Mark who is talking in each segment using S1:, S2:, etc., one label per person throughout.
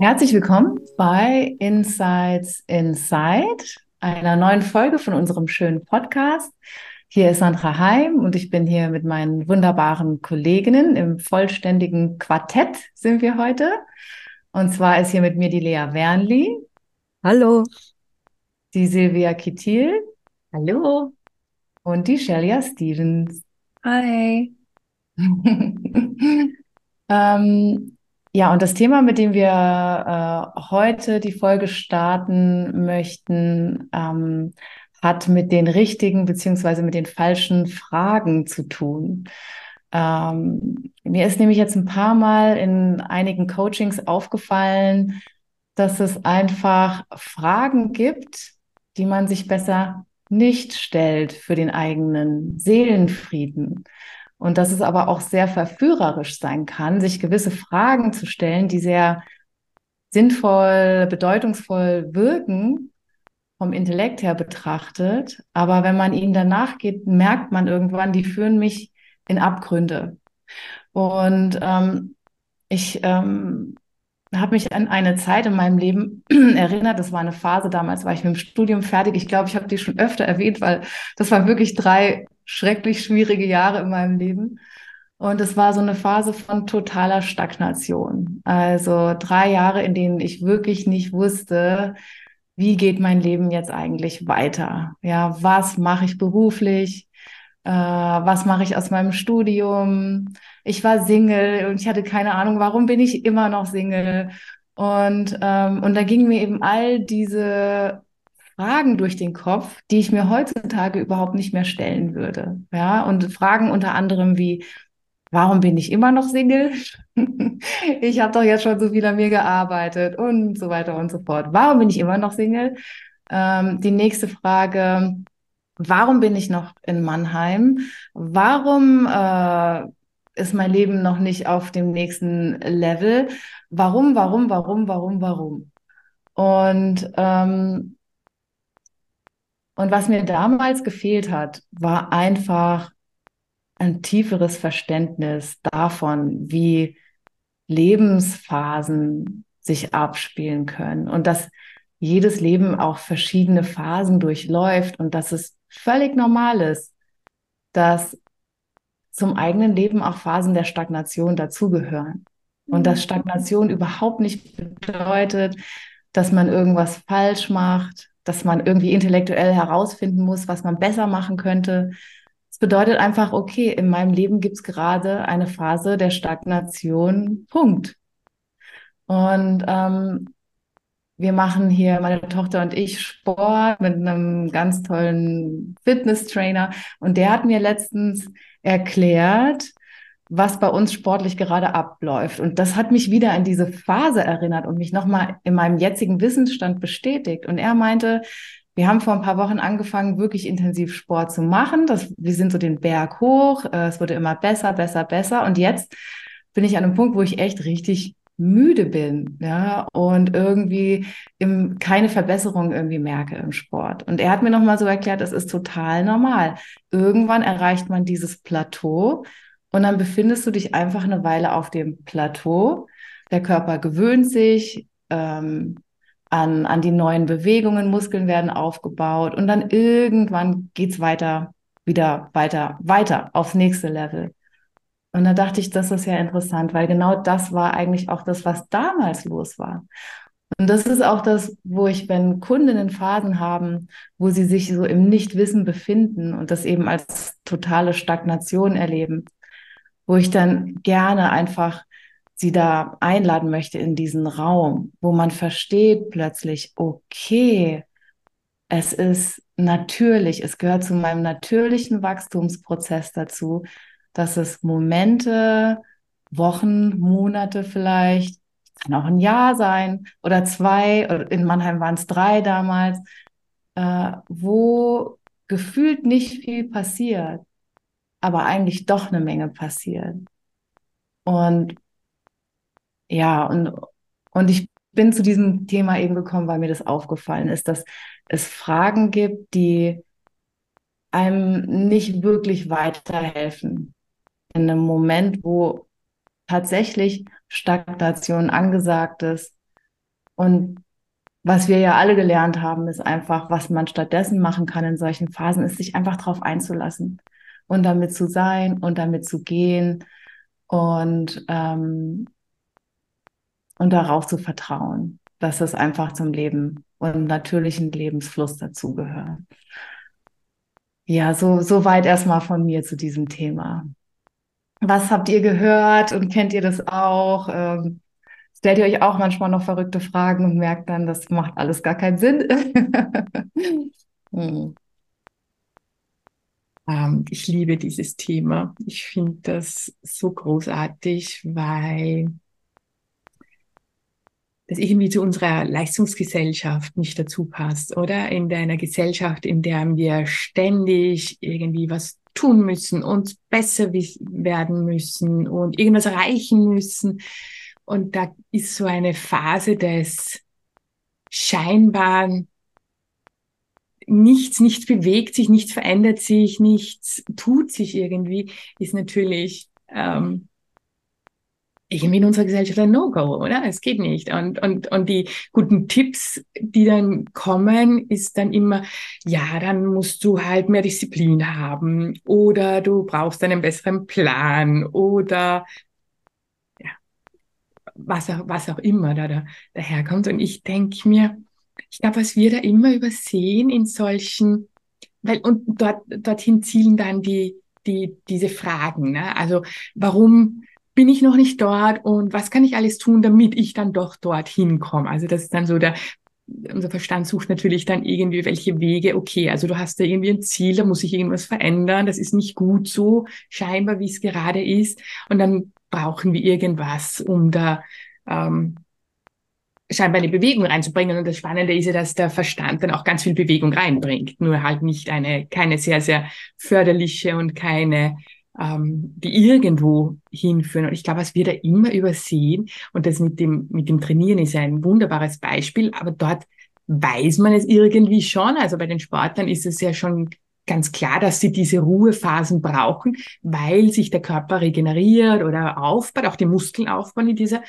S1: Herzlich willkommen bei Insights Inside, einer neuen Folge von unserem schönen Podcast. Hier ist Sandra Heim und ich bin hier mit meinen wunderbaren Kolleginnen im vollständigen Quartett sind wir heute. Und zwar ist hier mit mir die Lea Wernli.
S2: Hallo.
S1: Die Silvia Kittil.
S2: Hallo.
S1: Und die Shelia Stevens.
S2: Hi.
S1: ähm, ja, und das Thema, mit dem wir äh, heute die Folge starten möchten, ähm, hat mit den richtigen beziehungsweise mit den falschen Fragen zu tun. Ähm, mir ist nämlich jetzt ein paar Mal in einigen Coachings aufgefallen, dass es einfach Fragen gibt, die man sich besser nicht stellt für den eigenen Seelenfrieden. Und dass es aber auch sehr verführerisch sein kann, sich gewisse Fragen zu stellen, die sehr sinnvoll, bedeutungsvoll wirken, vom Intellekt her betrachtet. Aber wenn man ihnen danach geht, merkt man irgendwann, die führen mich in Abgründe. Und ähm, ich ähm, habe mich an eine Zeit in meinem Leben erinnert. Das war eine Phase, damals war ich mit dem Studium fertig. Ich glaube, ich habe die schon öfter erwähnt, weil das waren wirklich drei schrecklich schwierige Jahre in meinem Leben. Und es war so eine Phase von totaler Stagnation. Also drei Jahre, in denen ich wirklich nicht wusste, wie geht mein Leben jetzt eigentlich weiter? Ja, was mache ich beruflich? Äh, was mache ich aus meinem Studium? Ich war Single und ich hatte keine Ahnung, warum bin ich immer noch Single? Und, ähm, und da gingen mir eben all diese Fragen durch den Kopf, die ich mir heutzutage überhaupt nicht mehr stellen würde. Ja, und Fragen unter anderem wie, warum bin ich immer noch Single? ich habe doch jetzt schon so viel an mir gearbeitet und so weiter und so fort. Warum bin ich immer noch Single? Ähm, die nächste Frage, warum bin ich noch in Mannheim? Warum äh, ist mein Leben noch nicht auf dem nächsten Level? Warum, warum, warum, warum, warum? Und ähm, und was mir damals gefehlt hat, war einfach ein tieferes Verständnis davon, wie Lebensphasen sich abspielen können und dass jedes Leben auch verschiedene Phasen durchläuft und dass es völlig normal ist, dass zum eigenen Leben auch Phasen der Stagnation dazugehören. Und dass mhm. Stagnation überhaupt nicht bedeutet, dass man irgendwas falsch macht, dass man irgendwie intellektuell herausfinden muss, was man besser machen könnte. Es bedeutet einfach, okay, in meinem Leben gibt es gerade eine Phase der Stagnation, Punkt. Und ähm, wir machen hier, meine Tochter und ich, Sport mit einem ganz tollen Fitness-Trainer. Und der hat mir letztens erklärt, was bei uns sportlich gerade abläuft. Und das hat mich wieder an diese Phase erinnert und mich nochmal in meinem jetzigen Wissensstand bestätigt. Und er meinte, wir haben vor ein paar Wochen angefangen, wirklich intensiv Sport zu machen. Das, wir sind so den Berg hoch. Äh, es wurde immer besser, besser, besser. Und jetzt bin ich an einem Punkt, wo ich echt richtig müde bin, ja, und irgendwie im, keine Verbesserung irgendwie merke im Sport. Und er hat mir nochmal so erklärt, das ist total normal. Irgendwann erreicht man dieses Plateau und dann befindest du dich einfach eine Weile auf dem Plateau. Der Körper gewöhnt sich ähm, an, an die neuen Bewegungen, Muskeln werden aufgebaut und dann irgendwann geht's weiter, wieder weiter, weiter aufs nächste Level. Und da dachte ich, das ist ja interessant, weil genau das war eigentlich auch das, was damals los war. Und das ist auch das, wo ich, wenn Kundinnen Phasen haben, wo sie sich so im Nichtwissen befinden und das eben als totale Stagnation erleben, wo ich dann gerne einfach sie da einladen möchte in diesen Raum, wo man versteht plötzlich, okay, es ist natürlich, es gehört zu meinem natürlichen Wachstumsprozess dazu, dass es Momente, Wochen, Monate vielleicht, kann auch ein Jahr sein oder zwei, in Mannheim waren es drei damals, äh, wo gefühlt nicht viel passiert, aber eigentlich doch eine Menge passiert. Und ja, und, und ich bin zu diesem Thema eben gekommen, weil mir das aufgefallen ist, dass es Fragen gibt, die einem nicht wirklich weiterhelfen. In einem Moment, wo tatsächlich Stagnation angesagt ist. Und was wir ja alle gelernt haben, ist einfach, was man stattdessen machen kann in solchen Phasen, ist sich einfach darauf einzulassen und damit zu sein und damit zu gehen und, ähm, und darauf zu vertrauen, dass es einfach zum Leben und natürlichen Lebensfluss dazugehört. Ja, so, so weit erstmal von mir zu diesem Thema. Was habt ihr gehört und kennt ihr das auch? Ähm, stellt ihr euch auch manchmal noch verrückte Fragen und merkt dann, das macht alles gar keinen Sinn?
S3: hm. Ähm, ich liebe dieses Thema. Ich finde das so großartig, weil das irgendwie zu unserer Leistungsgesellschaft nicht dazu passt, oder? In einer Gesellschaft, in der wir ständig irgendwie was tun müssen, uns besser werden müssen und irgendwas erreichen müssen. Und da ist so eine Phase des scheinbar nichts, nichts bewegt sich, nichts verändert sich, nichts tut sich irgendwie, ist natürlich ähm, irgendwie in unserer Gesellschaft ein No-Go, oder? Es geht nicht. Und, und, und die guten Tipps, die dann kommen, ist dann immer, ja, dann musst du halt mehr Disziplin haben oder du brauchst einen besseren Plan oder ja, was auch, was auch immer da, da daherkommt. Und ich denke mir, ich glaube, was wir da immer übersehen in solchen, weil, und dort, dorthin zielen dann die, die, diese Fragen, ne? Also, warum, bin ich noch nicht dort und was kann ich alles tun, damit ich dann doch dorthin komme? Also das ist dann so der, unser Verstand sucht natürlich dann irgendwie welche Wege, okay, also du hast da irgendwie ein Ziel, da muss sich irgendwas verändern, das ist nicht gut so, scheinbar, wie es gerade ist. Und dann brauchen wir irgendwas, um da ähm, scheinbar eine Bewegung reinzubringen. Und das Spannende ist ja, dass der Verstand dann auch ganz viel Bewegung reinbringt, nur halt nicht eine, keine sehr, sehr förderliche und keine ähm, die irgendwo hinführen. Und ich glaube, was wir da immer übersehen, und das mit dem, mit dem Trainieren ist ein wunderbares Beispiel, aber dort weiß man es irgendwie schon. Also bei den Sportlern ist es ja schon ganz klar, dass sie diese Ruhephasen brauchen, weil sich der Körper regeneriert oder aufbaut, auch die Muskeln aufbauen in dieser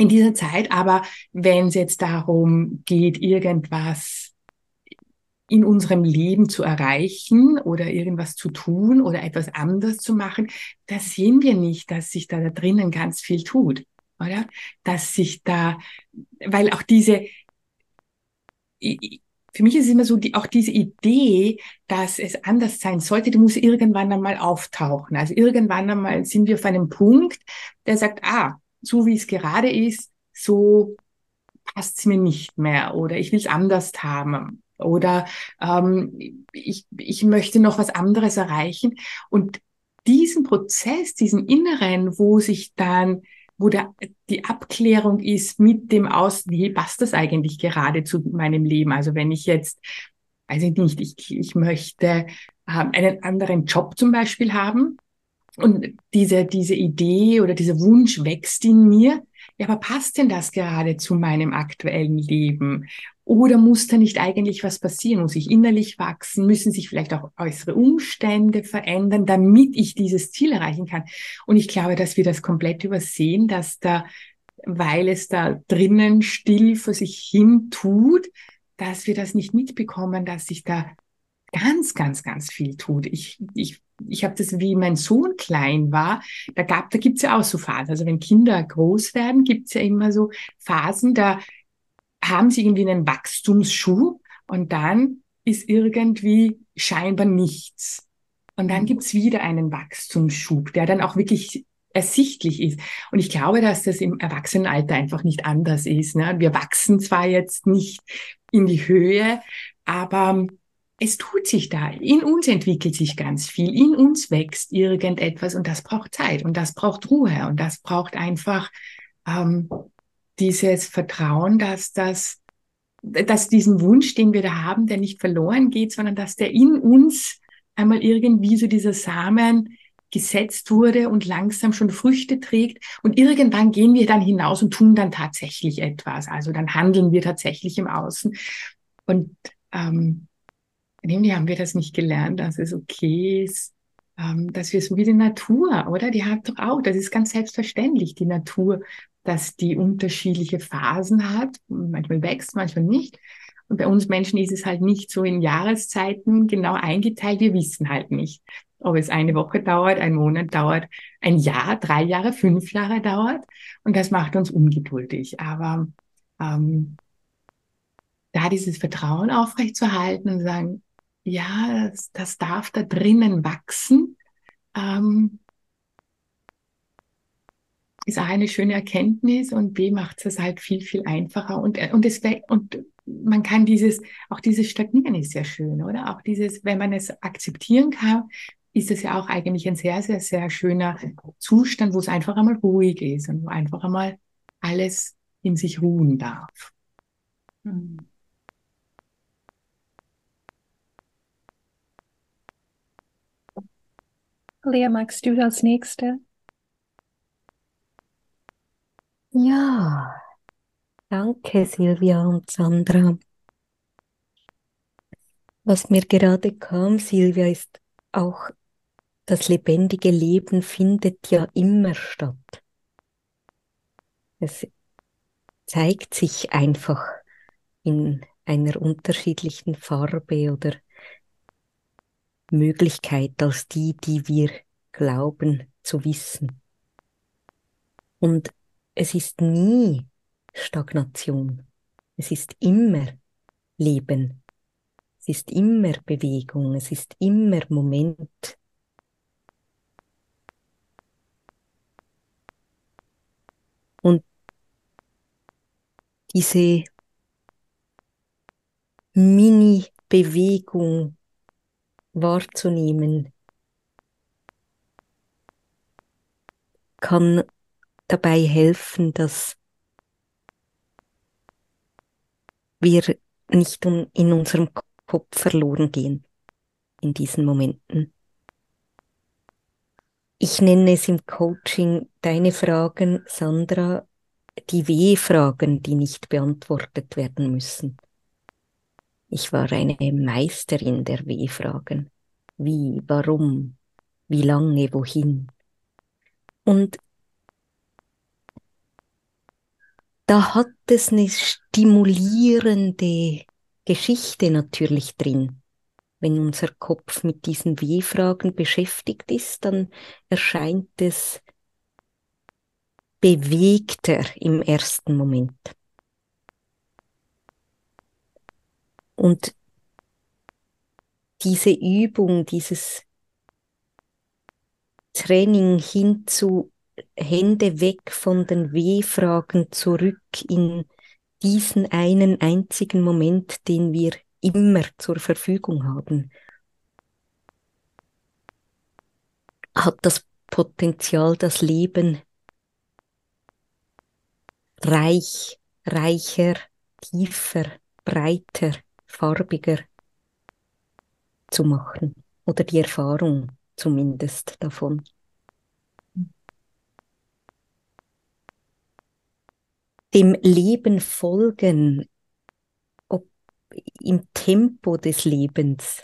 S3: in dieser Zeit. Aber wenn es jetzt darum geht, irgendwas in unserem Leben zu erreichen oder irgendwas zu tun oder etwas anders zu machen, da sehen wir nicht, dass sich da, da drinnen ganz viel tut, oder? Dass sich da, weil auch diese, für mich ist es immer so, die, auch diese Idee, dass es anders sein sollte, die muss irgendwann einmal auftauchen. Also irgendwann einmal sind wir auf einem Punkt, der sagt, ah, so wie es gerade ist, so passt es mir nicht mehr oder ich will es anders haben oder ähm, ich, ich möchte noch was anderes erreichen. Und diesen Prozess, diesen inneren, wo sich dann, wo der, die Abklärung ist mit dem Aus, wie passt das eigentlich gerade zu meinem Leben? Also wenn ich jetzt, weiß ich nicht, ich, ich möchte äh, einen anderen Job zum Beispiel haben und diese, diese Idee oder dieser Wunsch wächst in mir, ja, aber passt denn das gerade zu meinem aktuellen Leben? Oder muss da nicht eigentlich was passieren? Muss ich innerlich wachsen? Müssen sich vielleicht auch äußere Umstände verändern, damit ich dieses Ziel erreichen kann? Und ich glaube, dass wir das komplett übersehen, dass da, weil es da drinnen still vor sich hin tut, dass wir das nicht mitbekommen, dass sich da ganz, ganz, ganz viel tut. Ich, ich, ich habe das, wie mein Sohn klein war, da gab, da gibt's ja auch so Phasen. Also wenn Kinder groß werden, gibt's ja immer so Phasen, da haben sie irgendwie einen Wachstumsschub und dann ist irgendwie scheinbar nichts. Und dann gibt's wieder einen Wachstumsschub, der dann auch wirklich ersichtlich ist. Und ich glaube, dass das im Erwachsenenalter einfach nicht anders ist. Ne? Wir wachsen zwar jetzt nicht in die Höhe, aber es tut sich da. In uns entwickelt sich ganz viel. In uns wächst irgendetwas und das braucht Zeit und das braucht Ruhe und das braucht einfach ähm, dieses Vertrauen, dass das, dass diesen Wunsch, den wir da haben, der nicht verloren geht, sondern dass der in uns einmal irgendwie so dieser Samen gesetzt wurde und langsam schon Früchte trägt. Und irgendwann gehen wir dann hinaus und tun dann tatsächlich etwas. Also dann handeln wir tatsächlich im Außen. Und ähm, irgendwie haben wir das nicht gelernt, dass es okay ist, ähm, dass wir so wie die Natur, oder? Die hat doch auch, das ist ganz selbstverständlich, die Natur, dass die unterschiedliche Phasen hat. Manchmal wächst, manchmal nicht. Und bei uns Menschen ist es halt nicht so in Jahreszeiten genau eingeteilt. Wir wissen halt nicht, ob es eine Woche dauert, ein Monat dauert, ein Jahr, drei Jahre, fünf Jahre dauert. Und das macht uns ungeduldig. Aber ähm, da dieses Vertrauen aufrechtzuerhalten und sagen, ja, das, das darf da drinnen wachsen, ähm, ist A eine schöne Erkenntnis und B macht es halt viel, viel einfacher. Und, und, es, und man kann dieses, auch dieses Stagnieren ist sehr schön, oder? Auch dieses, wenn man es akzeptieren kann, ist es ja auch eigentlich ein sehr, sehr, sehr schöner Zustand, wo es einfach einmal ruhig ist und wo einfach einmal alles in sich ruhen darf. Hm.
S2: Lea, magst du als Nächste?
S4: Ja, danke Silvia und Sandra. Was mir gerade kam, Silvia, ist auch das lebendige Leben findet ja immer statt. Es zeigt sich einfach in einer unterschiedlichen Farbe oder Möglichkeit als die, die wir glauben zu wissen. Und es ist nie Stagnation. Es ist immer Leben. Es ist immer Bewegung. Es ist immer Moment. Und diese Mini-Bewegung wahrzunehmen, kann dabei helfen, dass wir nicht in unserem Kopf verloren gehen in diesen Momenten. Ich nenne es im Coaching deine Fragen, Sandra, die W-Fragen, die nicht beantwortet werden müssen. Ich war eine Meisterin der W-Fragen. Wie, warum, wie lange, wohin. Und da hat es eine stimulierende Geschichte natürlich drin. Wenn unser Kopf mit diesen W-Fragen beschäftigt ist, dann erscheint es bewegter im ersten Moment. Und diese Übung, dieses Training hin zu Hände weg von den W-Fragen zurück in diesen einen einzigen Moment, den wir immer zur Verfügung haben, hat das Potenzial, das Leben reich, reicher, tiefer, breiter, farbiger zu machen oder die Erfahrung zumindest davon. Dem Leben folgen, ob im Tempo des Lebens.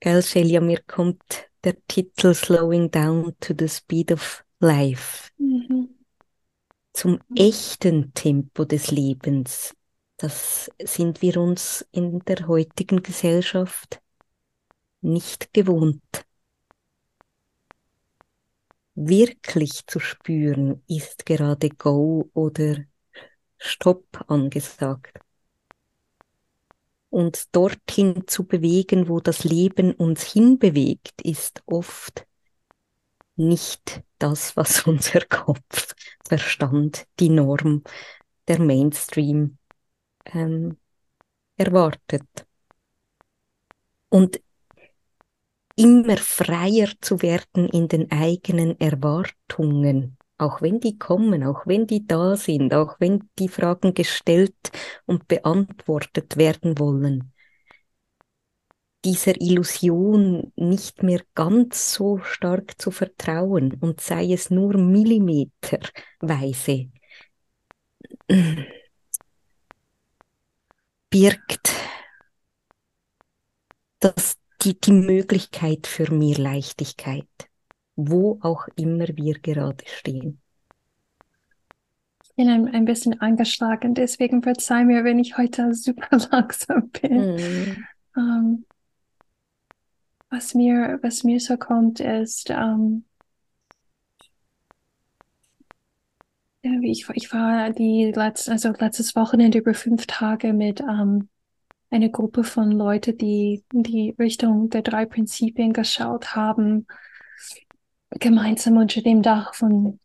S4: Gell, Shelia, mir kommt der Titel Slowing Down to the Speed of Life. Mhm. Zum echten Tempo des Lebens, das sind wir uns in der heutigen Gesellschaft nicht gewohnt. Wirklich zu spüren ist gerade Go oder Stopp angesagt. Und dorthin zu bewegen, wo das Leben uns hinbewegt, ist oft nicht das, was unser Kopf, Verstand, die Norm, der Mainstream ähm, erwartet. Und immer freier zu werden in den eigenen Erwartungen. Auch wenn die kommen, auch wenn die da sind, auch wenn die Fragen gestellt und beantwortet werden wollen, dieser Illusion nicht mehr ganz so stark zu vertrauen und sei es nur millimeterweise, birgt das die, die Möglichkeit für mehr Leichtigkeit, wo auch immer wir gerade stehen.
S2: Ich bin ein, ein bisschen angeschlagen, deswegen verzeih mir, wenn ich heute super langsam bin. Mm. Um, was mir, was mir so kommt, ist, um, ich, ich war die letzte, also letztes Wochenende über fünf Tage mit um, eine Gruppe von Leuten, die in die Richtung der drei Prinzipien geschaut haben, gemeinsam unter dem Dach von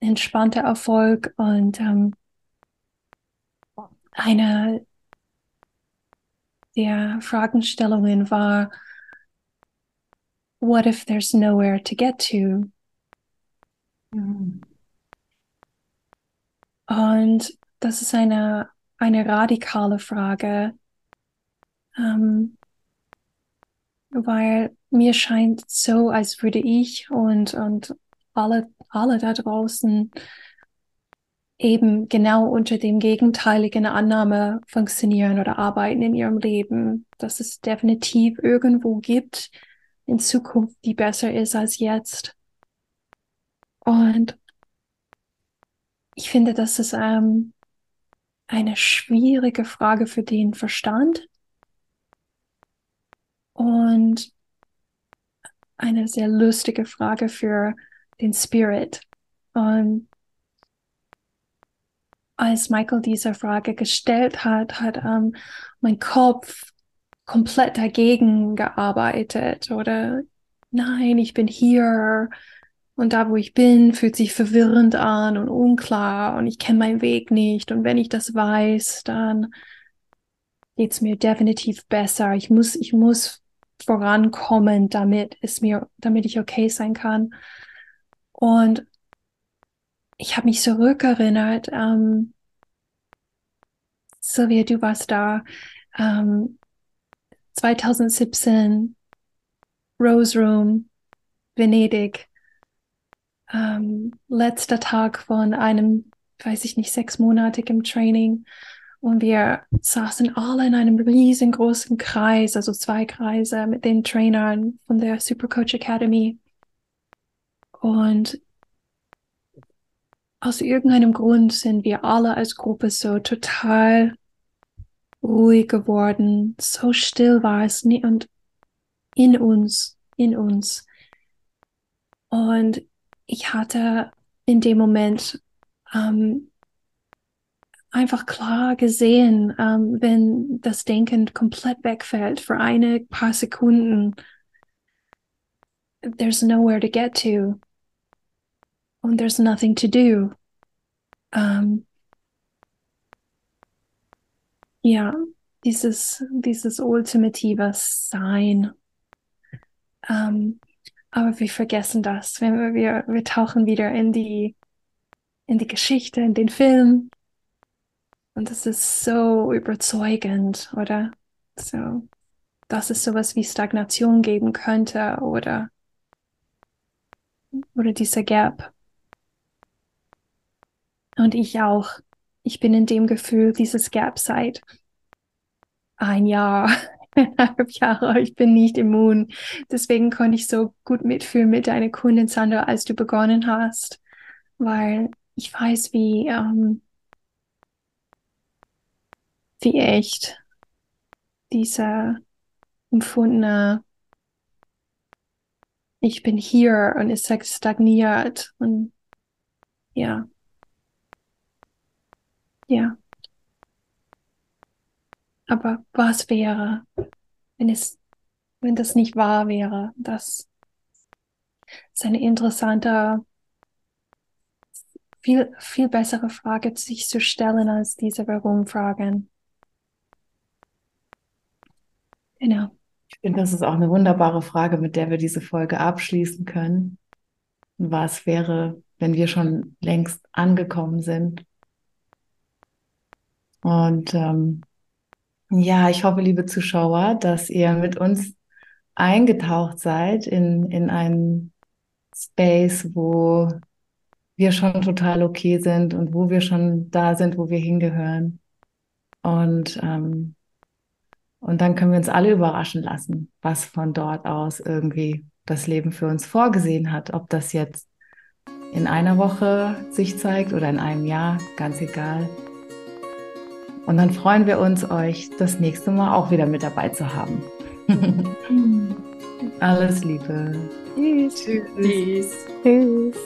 S2: entspannter Erfolg und ähm, eine der Fragestellungen war, what if there's nowhere to get to? Mhm. Und das ist eine, eine radikale Frage, ähm, weil mir scheint so, als würde ich und, und alle, alle da draußen eben genau unter dem gegenteiligen Annahme funktionieren oder arbeiten in ihrem Leben, dass es definitiv irgendwo gibt in Zukunft, die besser ist als jetzt. Und ich finde, das ist ähm, eine schwierige Frage für den Verstand, und eine sehr lustige Frage für den Spirit. Und als Michael diese Frage gestellt hat, hat ähm, mein Kopf komplett dagegen gearbeitet oder nein, ich bin hier und da, wo ich bin, fühlt sich verwirrend an und unklar und ich kenne meinen Weg nicht und wenn ich das weiß, dann geht's mir definitiv besser. Ich muss, ich muss vorankommen, damit es mir, damit ich okay sein kann. Und ich habe mich zurückerinnert, ähm, Sylvia, du warst da, ähm, 2017, Rose Room, Venedig, ähm, letzter Tag von einem, weiß ich nicht, sechsmonatigen Training. Und wir saßen alle in einem riesengroßen Kreis, also zwei Kreise mit den Trainern von der Supercoach Academy. Und aus irgendeinem Grund sind wir alle als Gruppe so total ruhig geworden. So still war es nie und in uns, in uns. Und ich hatte in dem Moment ähm, einfach klar gesehen, ähm, wenn das Denken komplett wegfällt für eine paar Sekunden. There's nowhere to get to. Und there's nothing to do. Ähm, ja, dieses, dieses ultimative Sein. Ähm, aber wir vergessen das. Wenn wir, wir tauchen wieder in die, in die Geschichte, in den Film, und das ist so überzeugend, oder? So, dass es sowas wie Stagnation geben könnte oder, oder dieser Gap. Und ich auch. Ich bin in dem Gefühl dieses Gap seit ein Jahr, eineinhalb Jahre. Ich bin nicht immun. Deswegen konnte ich so gut mitfühlen mit deiner Kundin Sandra, als du begonnen hast, weil ich weiß, wie, ähm, wie echt dieser empfundene ich bin hier und es stagniert und ja. Ja. Aber was wäre, wenn es, wenn das nicht wahr wäre? Das ist eine interessante, viel, viel bessere Frage, sich zu stellen als diese Warum-Fragen.
S1: Genau. Ich finde, das ist auch eine wunderbare Frage, mit der wir diese Folge abschließen können. Was wäre, wenn wir schon längst angekommen sind. Und ähm, ja, ich hoffe, liebe Zuschauer, dass ihr mit uns eingetaucht seid in, in einen Space, wo wir schon total okay sind und wo wir schon da sind, wo wir hingehören. Und, ähm, und dann können wir uns alle überraschen lassen, was von dort aus irgendwie das Leben für uns vorgesehen hat. Ob das jetzt in einer Woche sich zeigt oder in einem Jahr, ganz egal. Und dann freuen wir uns, euch das nächste Mal auch wieder mit dabei zu haben. Alles Liebe.
S2: Tschüss.
S3: Tschüss.
S4: Tschüss.